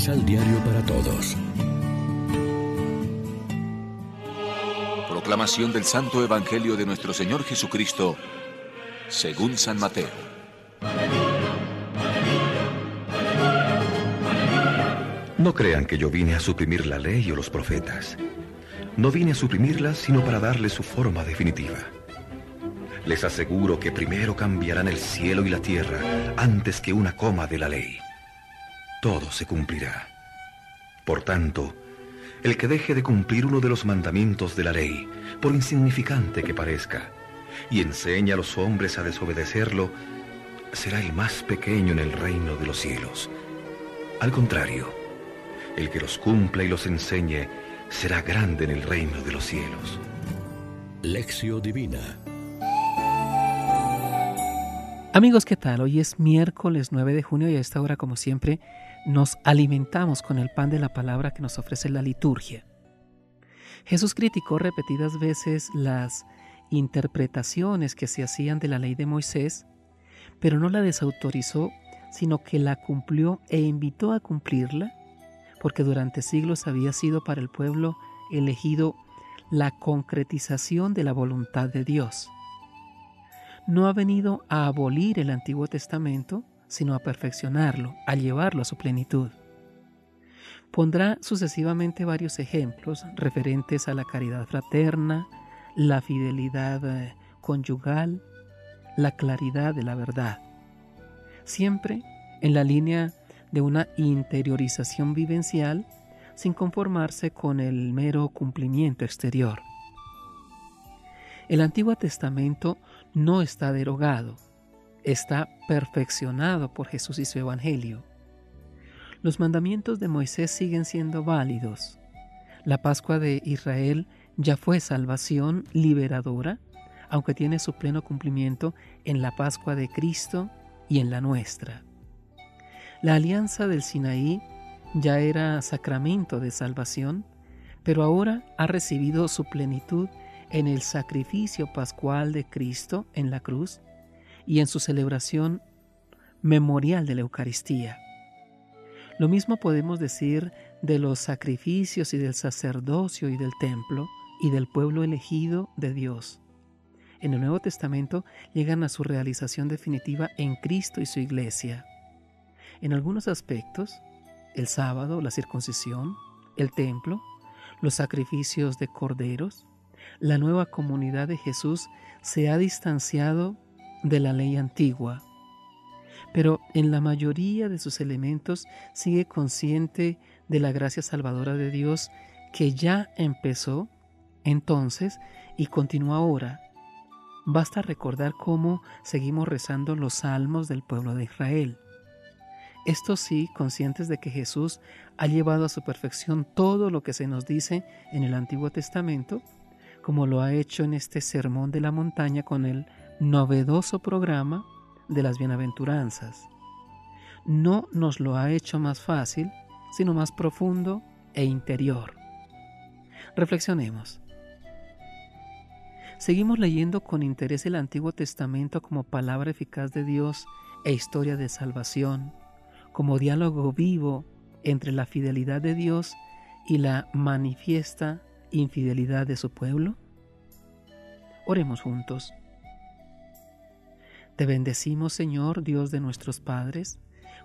Misal Diario para Todos. Proclamación del Santo Evangelio de nuestro Señor Jesucristo, según San Mateo. No crean que yo vine a suprimir la ley o los profetas. No vine a suprimirlas, sino para darles su forma definitiva. Les aseguro que primero cambiarán el cielo y la tierra antes que una coma de la ley. Todo se cumplirá. Por tanto, el que deje de cumplir uno de los mandamientos de la ley, por insignificante que parezca, y enseña a los hombres a desobedecerlo, será el más pequeño en el reino de los cielos. Al contrario, el que los cumpla y los enseñe será grande en el reino de los cielos. Lección Divina Amigos, ¿qué tal? Hoy es miércoles 9 de junio y a esta hora, como siempre, nos alimentamos con el pan de la palabra que nos ofrece la liturgia. Jesús criticó repetidas veces las interpretaciones que se hacían de la ley de Moisés, pero no la desautorizó, sino que la cumplió e invitó a cumplirla, porque durante siglos había sido para el pueblo elegido la concretización de la voluntad de Dios no ha venido a abolir el Antiguo Testamento, sino a perfeccionarlo, a llevarlo a su plenitud. Pondrá sucesivamente varios ejemplos referentes a la caridad fraterna, la fidelidad eh, conyugal, la claridad de la verdad, siempre en la línea de una interiorización vivencial sin conformarse con el mero cumplimiento exterior. El Antiguo Testamento no está derogado, está perfeccionado por Jesús y su Evangelio. Los mandamientos de Moisés siguen siendo válidos. La Pascua de Israel ya fue salvación liberadora, aunque tiene su pleno cumplimiento en la Pascua de Cristo y en la nuestra. La alianza del Sinaí ya era sacramento de salvación, pero ahora ha recibido su plenitud en el sacrificio pascual de Cristo en la cruz y en su celebración memorial de la Eucaristía. Lo mismo podemos decir de los sacrificios y del sacerdocio y del templo y del pueblo elegido de Dios. En el Nuevo Testamento llegan a su realización definitiva en Cristo y su iglesia. En algunos aspectos, el sábado, la circuncisión, el templo, los sacrificios de corderos, la nueva comunidad de Jesús se ha distanciado de la ley antigua, pero en la mayoría de sus elementos sigue consciente de la gracia salvadora de Dios que ya empezó entonces y continúa ahora. Basta recordar cómo seguimos rezando los salmos del pueblo de Israel. Esto sí, conscientes de que Jesús ha llevado a su perfección todo lo que se nos dice en el Antiguo Testamento, como lo ha hecho en este Sermón de la Montaña con el novedoso programa de las bienaventuranzas. No nos lo ha hecho más fácil, sino más profundo e interior. Reflexionemos. Seguimos leyendo con interés el Antiguo Testamento como palabra eficaz de Dios e historia de salvación, como diálogo vivo entre la fidelidad de Dios y la manifiesta infidelidad de su pueblo? Oremos juntos. Te bendecimos, Señor, Dios de nuestros padres,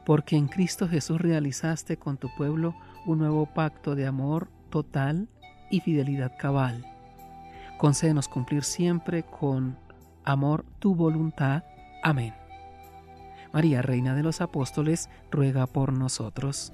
porque en Cristo Jesús realizaste con tu pueblo un nuevo pacto de amor total y fidelidad cabal. Concédenos cumplir siempre con amor tu voluntad. Amén. María, Reina de los Apóstoles, ruega por nosotros.